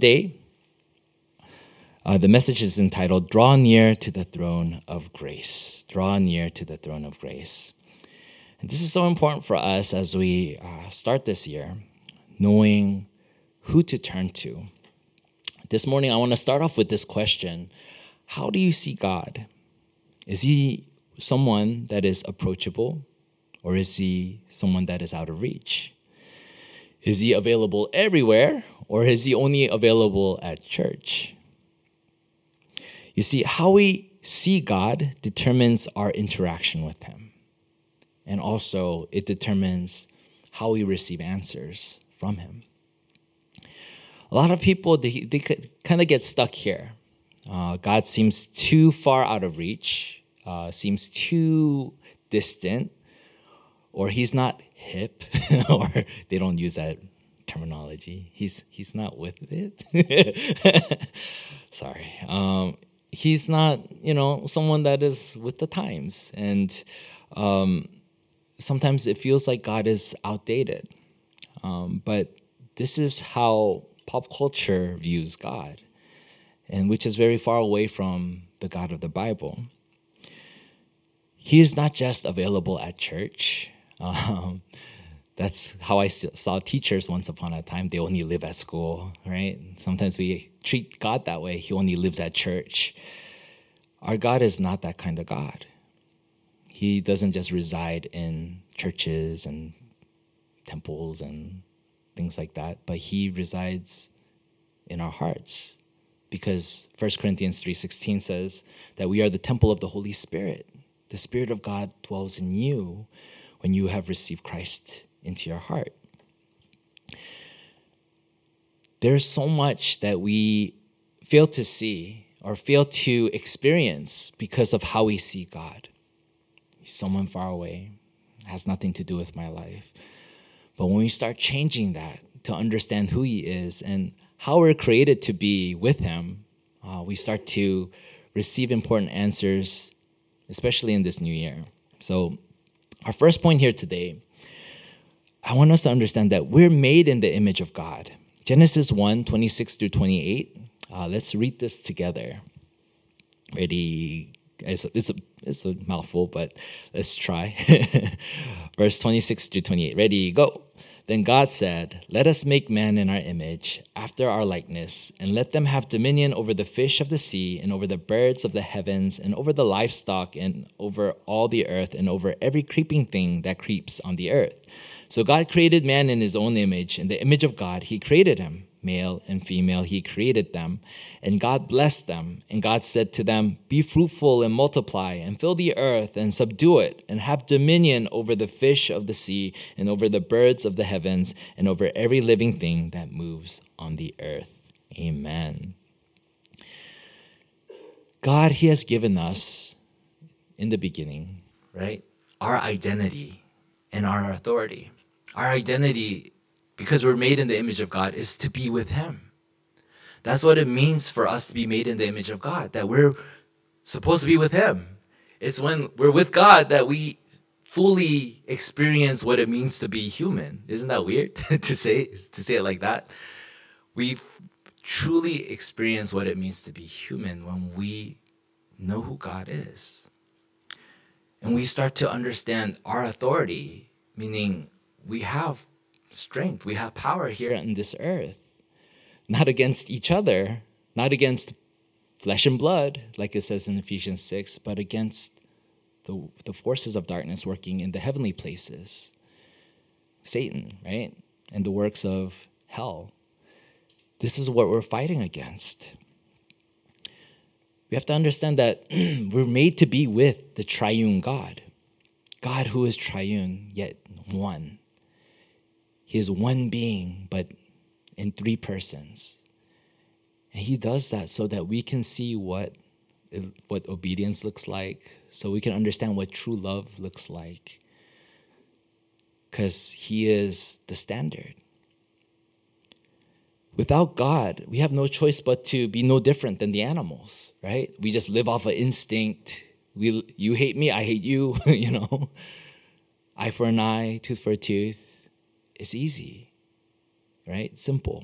today, uh, the message is entitled Draw Near to the Throne of Grace. Draw Near to the Throne of Grace. And this is so important for us as we uh, start this year, knowing who to turn to. This morning, I want to start off with this question How do you see God? Is he someone that is approachable, or is he someone that is out of reach? Is he available everywhere, or is he only available at church? You see, how we see God determines our interaction with Him. And also, it determines how we receive answers from Him. A lot of people, they, they kind of get stuck here. Uh, God seems too far out of reach, uh, seems too distant, or He's not hip, or they don't use that terminology. He's, he's not with it. Sorry. Um, he's not, you know, someone that is with the times. And um, sometimes it feels like God is outdated. Um, but this is how pop culture views God, and which is very far away from the God of the Bible. He is not just available at church. Um, that's how I saw teachers once upon a time. They only live at school, right? Sometimes we treat God that way. He only lives at church. Our God is not that kind of God. He doesn't just reside in churches and temples and things like that, but he resides in our hearts because 1 Corinthians 3:16 says that we are the temple of the Holy Spirit. The Spirit of God dwells in you when you have received Christ into your heart. There's so much that we fail to see or fail to experience because of how we see God. He's someone far away, has nothing to do with my life. But when we start changing that to understand who He is and how we're created to be with Him, uh, we start to receive important answers, especially in this new year. So, our first point here today I want us to understand that we're made in the image of God. Genesis 1 26 through 28. Uh, let's read this together. Ready? It's a, it's, a, it's a mouthful, but let's try. Verse 26 through 28. Ready? Go. Then God said, Let us make man in our image, after our likeness, and let them have dominion over the fish of the sea, and over the birds of the heavens, and over the livestock, and over all the earth, and over every creeping thing that creeps on the earth. So God created man in his own image. In the image of God, he created him. Male and female, he created them. And God blessed them. And God said to them, Be fruitful and multiply, and fill the earth, and subdue it, and have dominion over the fish of the sea, and over the birds of the heavens, and over every living thing that moves on the earth. Amen. God, He has given us in the beginning, right, our identity and our authority. Our identity, because we're made in the image of God, is to be with Him. That's what it means for us to be made in the image of God, that we're supposed to be with Him. It's when we're with God that we fully experience what it means to be human. Isn't that weird to say to say it like that? We truly experience what it means to be human when we know who God is. And we start to understand our authority, meaning we have strength, we have power here on this earth, not against each other, not against flesh and blood, like it says in Ephesians 6, but against the, the forces of darkness working in the heavenly places. Satan, right? And the works of hell. This is what we're fighting against. We have to understand that we're made to be with the triune God. God who is triune, yet one. He is one being, but in three persons. And he does that so that we can see what, what obedience looks like, so we can understand what true love looks like. Because he is the standard. Without God, we have no choice but to be no different than the animals, right? We just live off of instinct. We, you hate me, I hate you, you know. Eye for an eye, tooth for a tooth it's easy, right? Simple.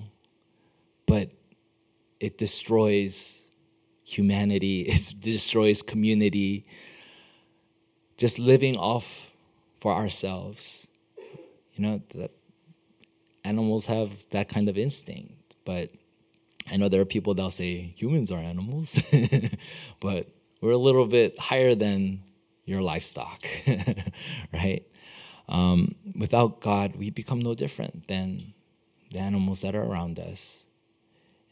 But it destroys humanity, it destroys community. Just living off for ourselves. You know, that animals have that kind of instinct, but I know there are people that'll say humans are animals, but we're a little bit higher than your livestock, right? Um, without God, we become no different than the animals that are around us.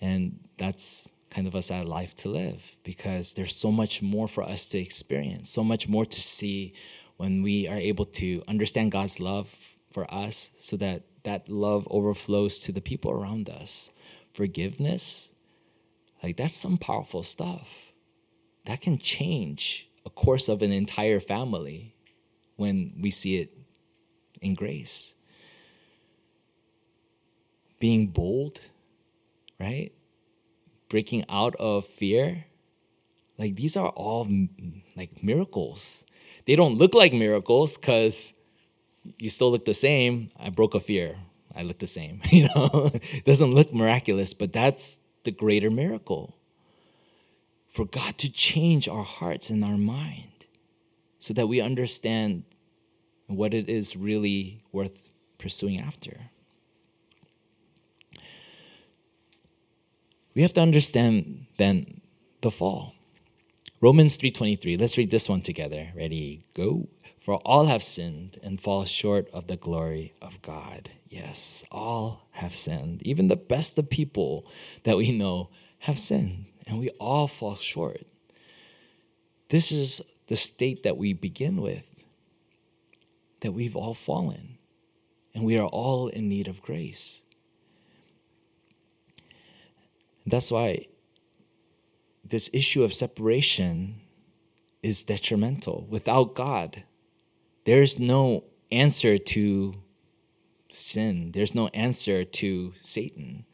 And that's kind of a sad life to live because there's so much more for us to experience, so much more to see when we are able to understand God's love for us so that that love overflows to the people around us. Forgiveness, like that's some powerful stuff. That can change a course of an entire family when we see it in grace. Being bold, right? Breaking out of fear. Like these are all like miracles. They don't look like miracles because you still look the same. I broke a fear. I look the same. You know, it doesn't look miraculous, but that's the greater miracle. For God to change our hearts and our mind so that we understand what it is really worth pursuing after. We have to understand then the fall. Romans 3:23. Let's read this one together. Ready? Go. For all have sinned and fall short of the glory of God. Yes, all have sinned. Even the best of people that we know have sinned, and we all fall short. This is the state that we begin with that we've all fallen, and we are all in need of grace. That's why this issue of separation is detrimental. Without God, there's no answer to sin, there's no answer to Satan.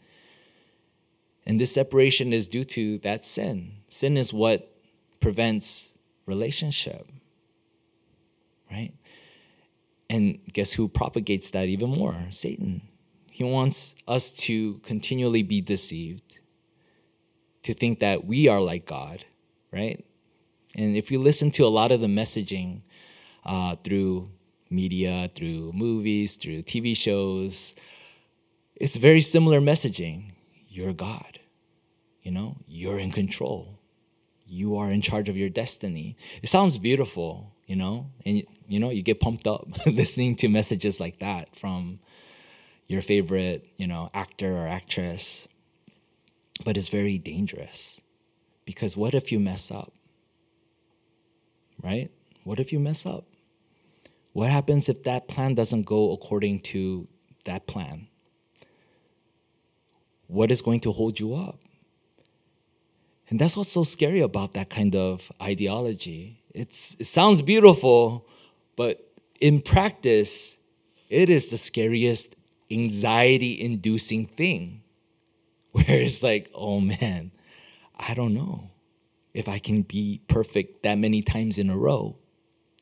And this separation is due to that sin. Sin is what prevents relationship, right? And guess who propagates that even more? Satan. He wants us to continually be deceived, to think that we are like God, right? And if you listen to a lot of the messaging uh, through media, through movies, through TV shows, it's very similar messaging. You're God. You know, you're in control. You are in charge of your destiny. It sounds beautiful, you know, and you know, you get pumped up listening to messages like that from your favorite, you know, actor or actress. But it's very dangerous because what if you mess up? Right? What if you mess up? What happens if that plan doesn't go according to that plan? What is going to hold you up? And that's what's so scary about that kind of ideology. It's, it sounds beautiful, but in practice, it is the scariest anxiety inducing thing. Where it's like, oh man, I don't know if I can be perfect that many times in a row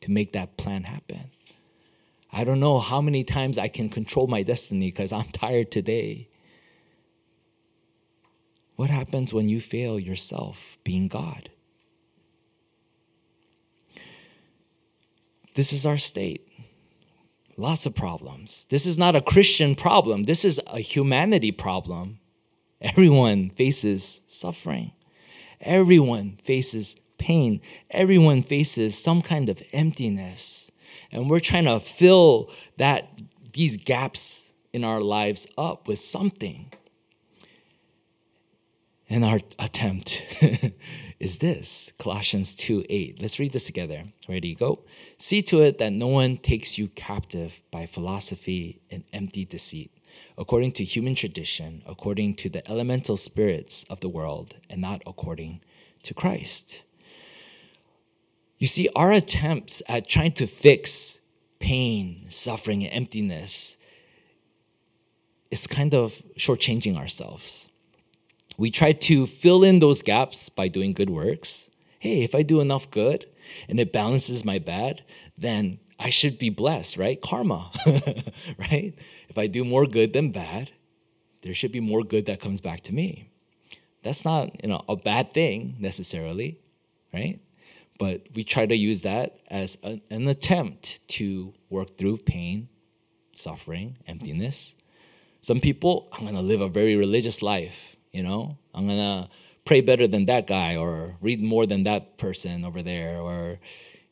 to make that plan happen. I don't know how many times I can control my destiny because I'm tired today. What happens when you fail yourself being God? This is our state. Lots of problems. This is not a Christian problem, this is a humanity problem. Everyone faces suffering, everyone faces pain, everyone faces some kind of emptiness. And we're trying to fill that these gaps in our lives up with something. And our attempt is this Colossians 2 8. Let's read this together. Ready, go. See to it that no one takes you captive by philosophy and empty deceit, according to human tradition, according to the elemental spirits of the world, and not according to Christ. You see, our attempts at trying to fix pain, suffering, and emptiness is kind of shortchanging ourselves we try to fill in those gaps by doing good works. Hey, if I do enough good and it balances my bad, then I should be blessed, right? Karma, right? If I do more good than bad, there should be more good that comes back to me. That's not you know a bad thing necessarily, right? But we try to use that as a, an attempt to work through pain, suffering, emptiness. Some people, I'm gonna live a very religious life, you know? I'm gonna pray better than that guy or read more than that person over there or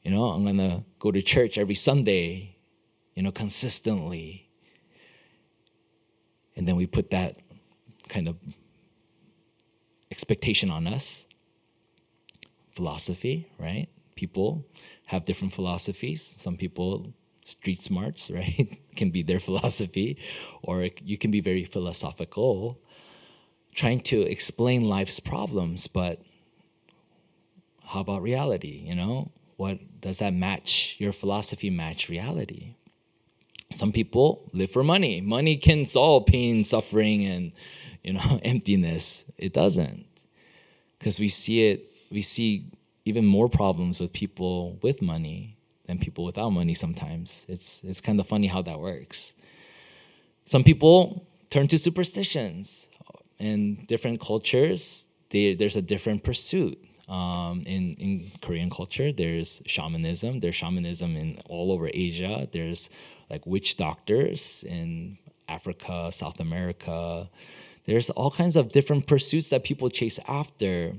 you know, I'm gonna go to church every Sunday, you know, consistently. And then we put that kind of expectation on us philosophy, right? People have different philosophies. Some people, street smarts, right, can be their philosophy, or you can be very philosophical, trying to explain life's problems, but how about reality, you know? What does that match? Your philosophy match reality? Some people live for money. Money can solve pain, suffering, and you know emptiness. It doesn't, because we see it we see even more problems with people with money than people without money sometimes. It's, it's kind of funny how that works. Some people turn to superstitions. In different cultures, they, there's a different pursuit. Um, in, in Korean culture, there's shamanism. There's shamanism in all over Asia. There's like witch doctors in Africa, South America. There's all kinds of different pursuits that people chase after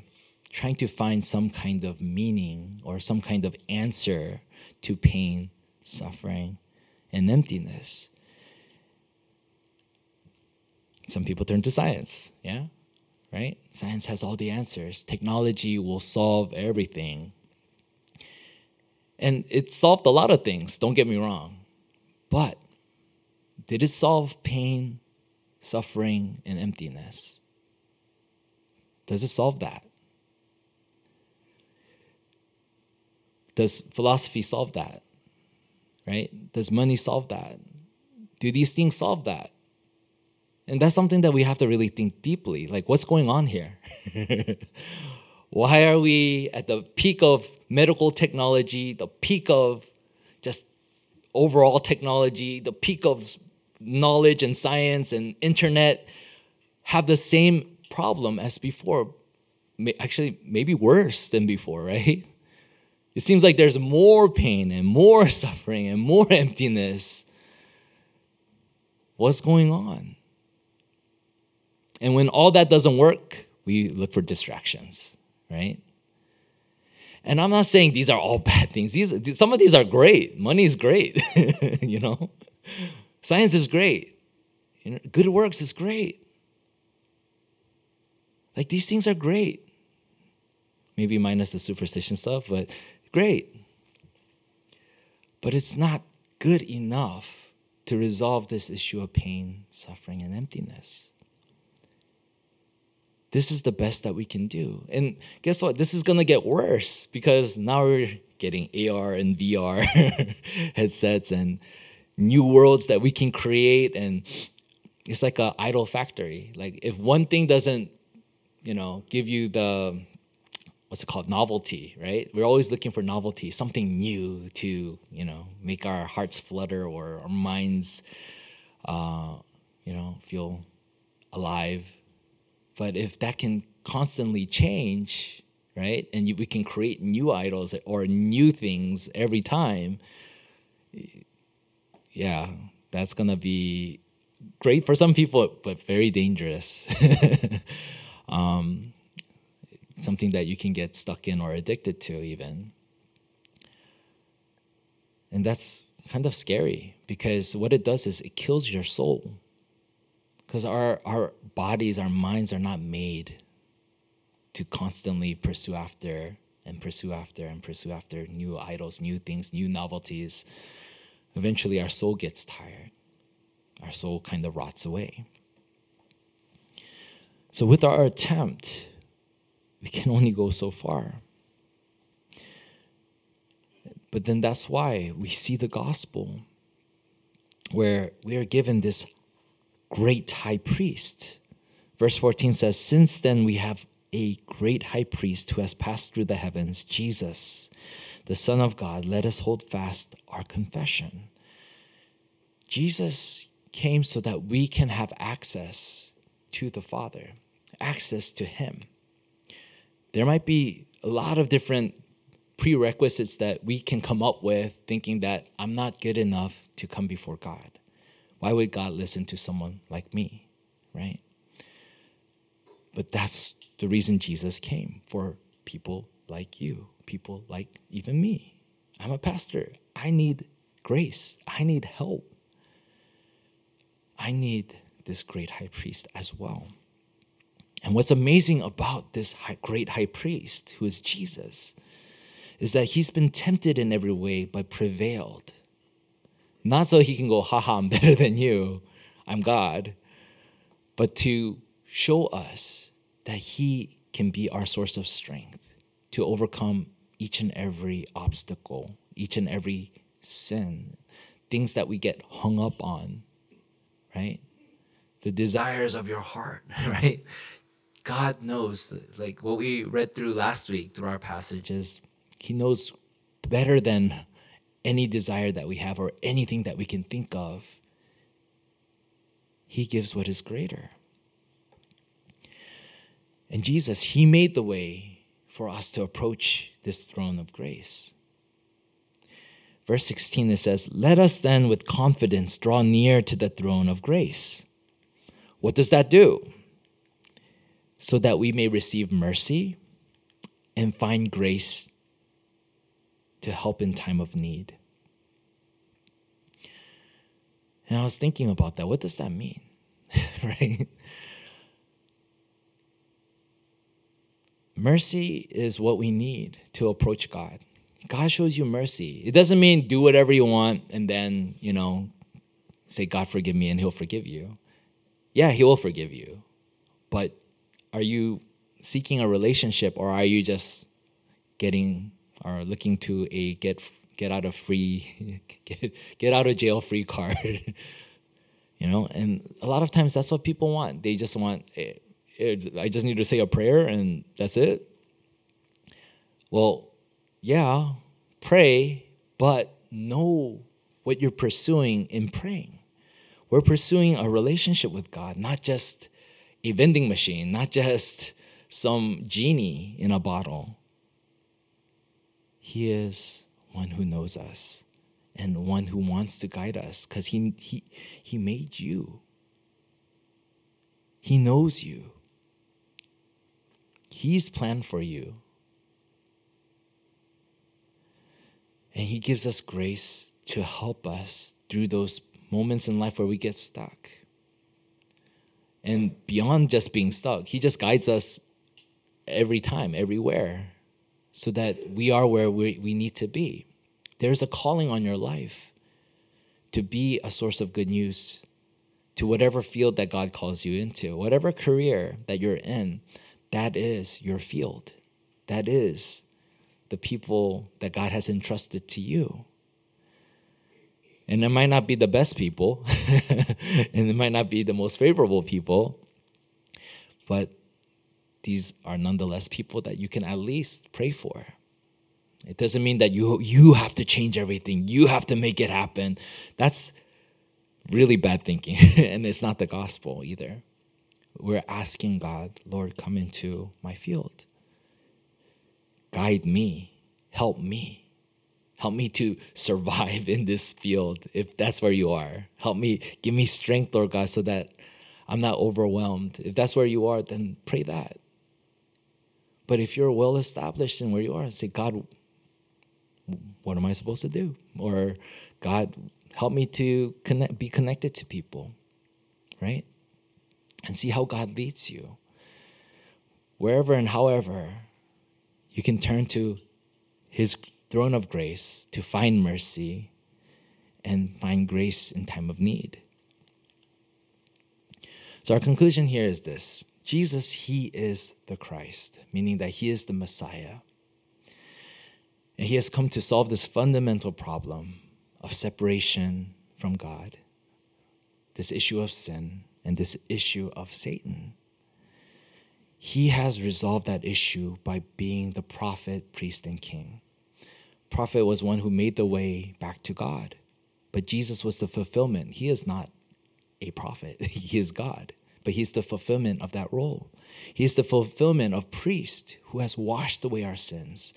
trying to find some kind of meaning or some kind of answer to pain, suffering, and emptiness. Some people turn to science, yeah? Right? Science has all the answers. Technology will solve everything. And it solved a lot of things, don't get me wrong. But did it solve pain, suffering, and emptiness? Does it solve that? Does philosophy solve that? Right? Does money solve that? Do these things solve that? And that's something that we have to really think deeply. Like, what's going on here? Why are we at the peak of medical technology, the peak of just overall technology, the peak of knowledge and science and internet have the same problem as before? Actually, maybe worse than before, right? It seems like there's more pain and more suffering and more emptiness. What's going on? And when all that doesn't work, we look for distractions, right? And I'm not saying these are all bad things. These some of these are great. Money is great, you know. Science is great. You know, good works is great. Like these things are great. Maybe minus the superstition stuff, but great. But it's not good enough to resolve this issue of pain, suffering, and emptiness. This is the best that we can do. And guess what? This is going to get worse because now we're getting AR and VR headsets and new worlds that we can create. And it's like an idol factory. Like, if one thing doesn't, you know, give you the what's it called novelty right we're always looking for novelty something new to you know make our hearts flutter or our minds uh, you know feel alive but if that can constantly change right and you, we can create new idols or new things every time yeah that's gonna be great for some people but very dangerous um, something that you can get stuck in or addicted to, even. And that's kind of scary because what it does is it kills your soul. Because our, our bodies, our minds are not made to constantly pursue after and pursue after and pursue after new idols, new things, new novelties. Eventually, our soul gets tired. Our soul kind of rots away. So, with our attempt we can only go so far. But then that's why we see the gospel, where we are given this great high priest. Verse 14 says, Since then we have a great high priest who has passed through the heavens, Jesus, the Son of God, let us hold fast our confession. Jesus came so that we can have access to the Father access to Him. There might be a lot of different prerequisites that we can come up with thinking that I'm not good enough to come before God. Why would God listen to someone like me, right? But that's the reason Jesus came for people like you, people like even me. I'm a pastor. I need grace. I need help. I need this great high priest as well. And what's amazing about this high, great high priest, who is Jesus, is that he's been tempted in every way but prevailed. Not so he can go, haha, I'm better than you, I'm God, but to show us that he can be our source of strength to overcome each and every obstacle, each and every sin, things that we get hung up on, right? The desires of your heart, right? God knows, like what we read through last week through our passages, He knows better than any desire that we have or anything that we can think of. He gives what is greater. And Jesus, He made the way for us to approach this throne of grace. Verse 16, it says, Let us then with confidence draw near to the throne of grace. What does that do? So that we may receive mercy and find grace to help in time of need. And I was thinking about that. What does that mean? right? Mercy is what we need to approach God. God shows you mercy. It doesn't mean do whatever you want and then, you know, say, God, forgive me, and He'll forgive you. Yeah, He will forgive you. But are you seeking a relationship or are you just getting or looking to a get get out of free get, get out of jail free card you know and a lot of times that's what people want they just want eh, eh, i just need to say a prayer and that's it well yeah, pray, but know what you're pursuing in praying. We're pursuing a relationship with God, not just a vending machine, not just some genie in a bottle. He is one who knows us and one who wants to guide us because he, he, he made you. He knows you. He's planned for you. And He gives us grace to help us through those moments in life where we get stuck. And beyond just being stuck, He just guides us every time, everywhere, so that we are where we, we need to be. There's a calling on your life to be a source of good news to whatever field that God calls you into, whatever career that you're in, that is your field. That is the people that God has entrusted to you. And it might not be the best people, and it might not be the most favorable people, but these are nonetheless people that you can at least pray for. It doesn't mean that you you have to change everything. You have to make it happen. That's really bad thinking, and it's not the gospel either. We're asking God, Lord, come into my field guide me, help me. Help me to survive in this field if that's where you are. Help me, give me strength, Lord God, so that I'm not overwhelmed. If that's where you are, then pray that. But if you're well established in where you are, say, God, what am I supposed to do? Or, God, help me to connect, be connected to people, right? And see how God leads you. Wherever and however you can turn to His throne of grace to find mercy and find grace in time of need. So, our conclusion here is this Jesus, He is the Christ, meaning that He is the Messiah. And He has come to solve this fundamental problem of separation from God, this issue of sin, and this issue of Satan. He has resolved that issue by being the prophet, priest, and king. Prophet was one who made the way back to God, but Jesus was the fulfillment. He is not a prophet, he is God, but he's the fulfillment of that role. He is the fulfillment of priest who has washed away our sins.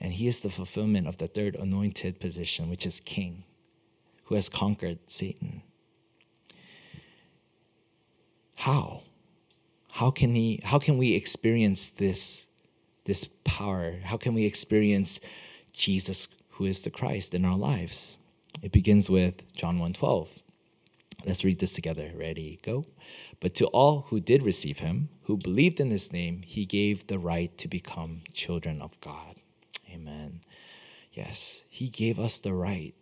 And he is the fulfillment of the third anointed position, which is king, who has conquered Satan. How? How can he how can we experience this this power? How can we experience Jesus who is the Christ in our lives? It begins with John 1:12. Let's read this together. Ready? Go. But to all who did receive him, who believed in his name, he gave the right to become children of God. Amen. Yes, he gave us the right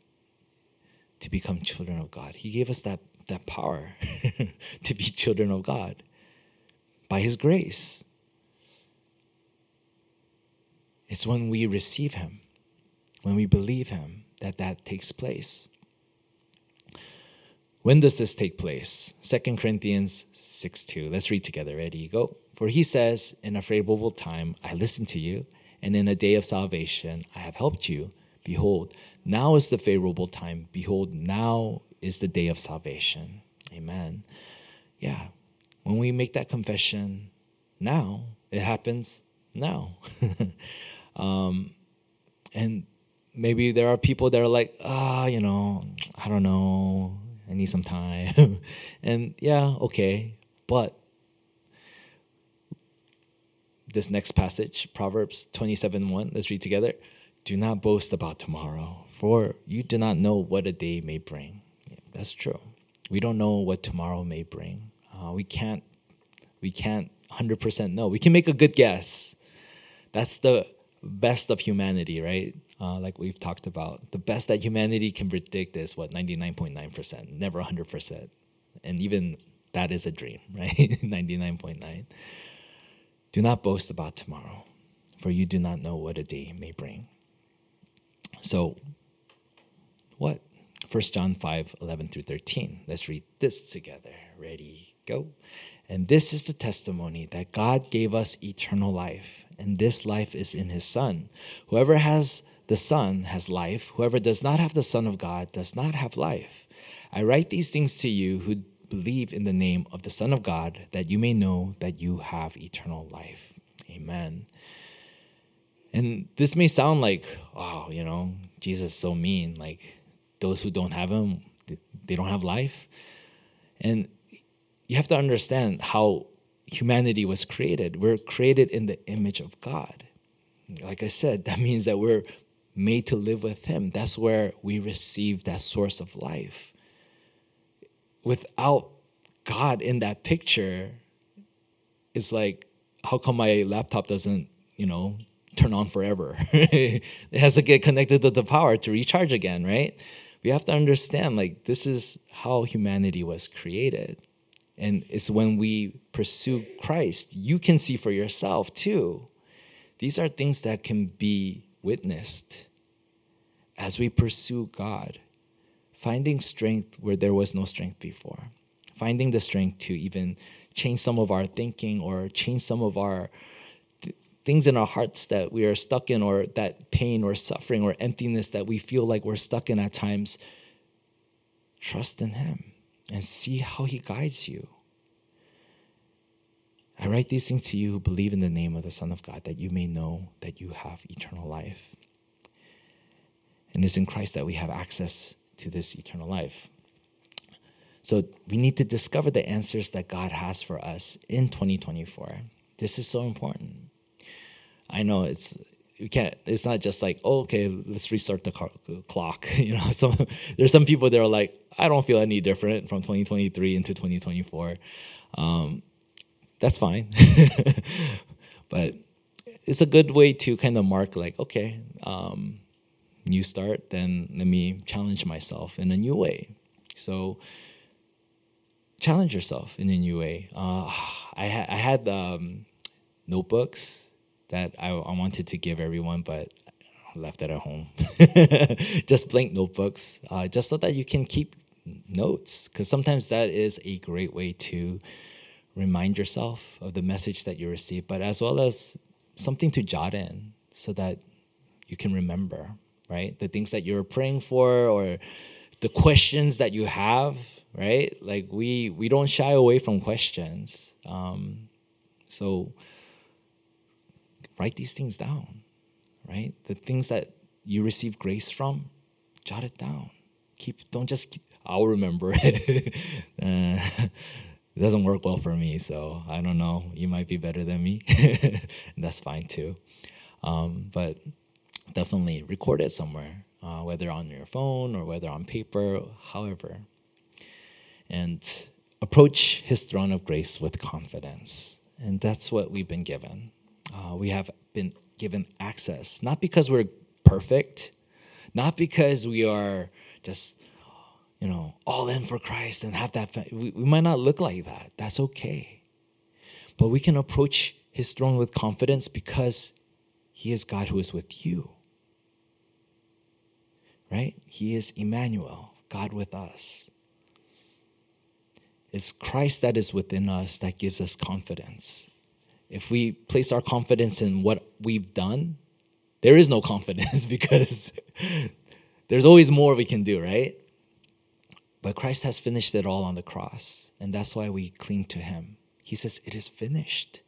to become children of God. He gave us that, that power to be children of God by his grace. It's when we receive him, when we believe him, that that takes place. When does this take place? 2 Corinthians 6 2. Let's read together. Ready? Go. For he says, In a favorable time I listened to you, and in a day of salvation I have helped you. Behold, now is the favorable time. Behold, now is the day of salvation. Amen. Yeah. When we make that confession now, it happens now. um, and maybe there are people that are like, ah, you know, I don't know. I need some time. and yeah, okay. But this next passage, Proverbs 27 1, let's read together. Do not boast about tomorrow, for you do not know what a day may bring. Yeah, that's true. We don't know what tomorrow may bring. Uh, we can't, we can't 100% know. We can make a good guess. That's the best of humanity, right? Uh, like we've talked about. The best that humanity can predict is what 99.9%, never 100%. And even that is a dream, right? 99.9. Do not boast about tomorrow, for you do not know what a day may bring. So, what? 1 John 5 11 through 13. Let's read this together. Ready? Go. And this is the testimony that God gave us eternal life, and this life is in his Son. Whoever has the Son has life. Whoever does not have the Son of God does not have life. I write these things to you who believe in the name of the Son of God, that you may know that you have eternal life. Amen. And this may sound like, oh, you know, Jesus is so mean. Like those who don't have him, they don't have life. And you have to understand how humanity was created. We're created in the image of God. Like I said, that means that we're made to live with Him. That's where we receive that source of life. Without God in that picture, it's like, how come my laptop doesn't, you know, turn on forever? it has to get connected to the power to recharge again, right? We have to understand, like, this is how humanity was created. And it's when we pursue Christ, you can see for yourself too. These are things that can be witnessed as we pursue God, finding strength where there was no strength before, finding the strength to even change some of our thinking or change some of our th- things in our hearts that we are stuck in, or that pain or suffering or emptiness that we feel like we're stuck in at times. Trust in Him and see how He guides you. I write these things to you who believe in the name of the Son of God, that you may know that you have eternal life. And it's in Christ that we have access to this eternal life. So we need to discover the answers that God has for us in 2024. This is so important. I know it's we can't it's not just like oh, okay let's restart the car, clock you know some there's some people that are like i don't feel any different from 2023 into 2024 um, that's fine. but it's a good way to kind of mark like, okay, um, new start, then let me challenge myself in a new way. So challenge yourself in a new way. Uh, I, ha- I had um, notebooks that I, I wanted to give everyone, but left it at home. just blank notebooks, uh, just so that you can keep notes, because sometimes that is a great way to remind yourself of the message that you received, but as well as something to jot in so that you can remember, right? The things that you're praying for or the questions that you have, right? Like we we don't shy away from questions. Um, so write these things down, right? The things that you receive grace from, jot it down. Keep don't just keep, I'll remember it. uh, it doesn't work well for me, so I don't know. You might be better than me. that's fine too. Um, but definitely record it somewhere, uh, whether on your phone or whether on paper, however. And approach His throne of grace with confidence. And that's what we've been given. Uh, we have been given access, not because we're perfect, not because we are just, you know, all in for Christ and have that. We, we might not look like that. That's okay. But we can approach His throne with confidence because He is God who is with you right? He is Emmanuel, God with us. It's Christ that is within us that gives us confidence. If we place our confidence in what we've done, there is no confidence because there's always more we can do, right? But Christ has finished it all on the cross, and that's why we cling to him. He says, It is finished.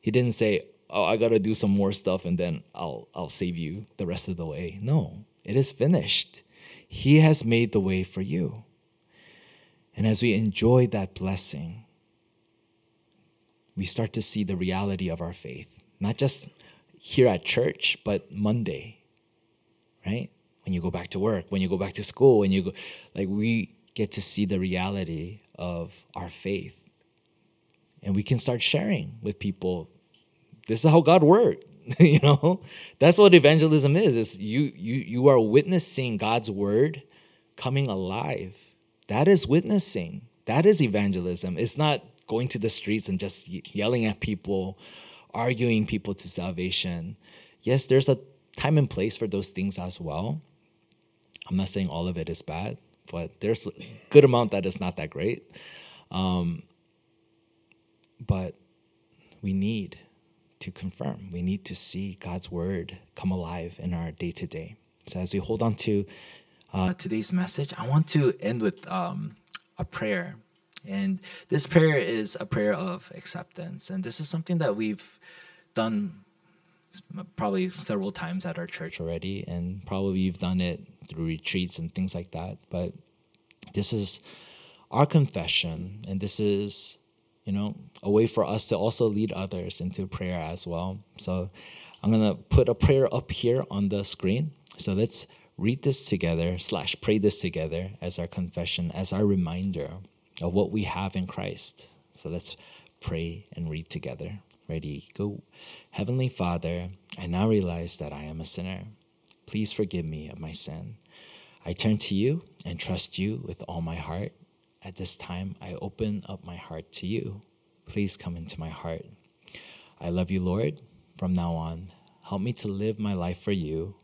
He didn't say, Oh, I gotta do some more stuff and then I'll I'll save you the rest of the way. No. It is finished. He has made the way for you. And as we enjoy that blessing, we start to see the reality of our faith, not just here at church, but Monday, right? When you go back to work, when you go back to school, when you go, like we get to see the reality of our faith. And we can start sharing with people this is how God worked. you know that's what evangelism is is you you you are witnessing god's word coming alive that is witnessing that is evangelism it's not going to the streets and just yelling at people arguing people to salvation yes there's a time and place for those things as well i'm not saying all of it is bad but there's a good amount that is not that great um, but we need to confirm. We need to see God's word come alive in our day to day. So as we hold on to uh, today's message, I want to end with um, a prayer. And this prayer is a prayer of acceptance. And this is something that we've done probably several times at our church already. And probably you've done it through retreats and things like that. But this is our confession. And this is you know, a way for us to also lead others into prayer as well. So I'm gonna put a prayer up here on the screen. So let's read this together slash pray this together as our confession, as our reminder of what we have in Christ. So let's pray and read together. Ready, go. Heavenly Father, I now realize that I am a sinner. Please forgive me of my sin. I turn to you and trust you with all my heart. At this time, I open up my heart to you. Please come into my heart. I love you, Lord. From now on, help me to live my life for you.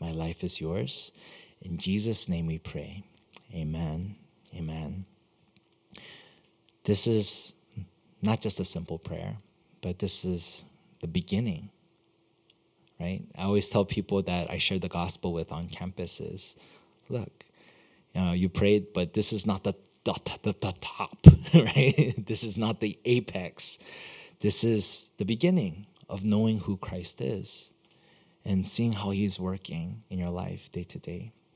My life is yours. In Jesus' name we pray. Amen. Amen. This is not just a simple prayer, but this is the beginning, right? I always tell people that I share the gospel with on campuses look, you know, you prayed, but this is not the the, the, the top, right? This is not the apex. This is the beginning of knowing who Christ is and seeing how he's working in your life day to day.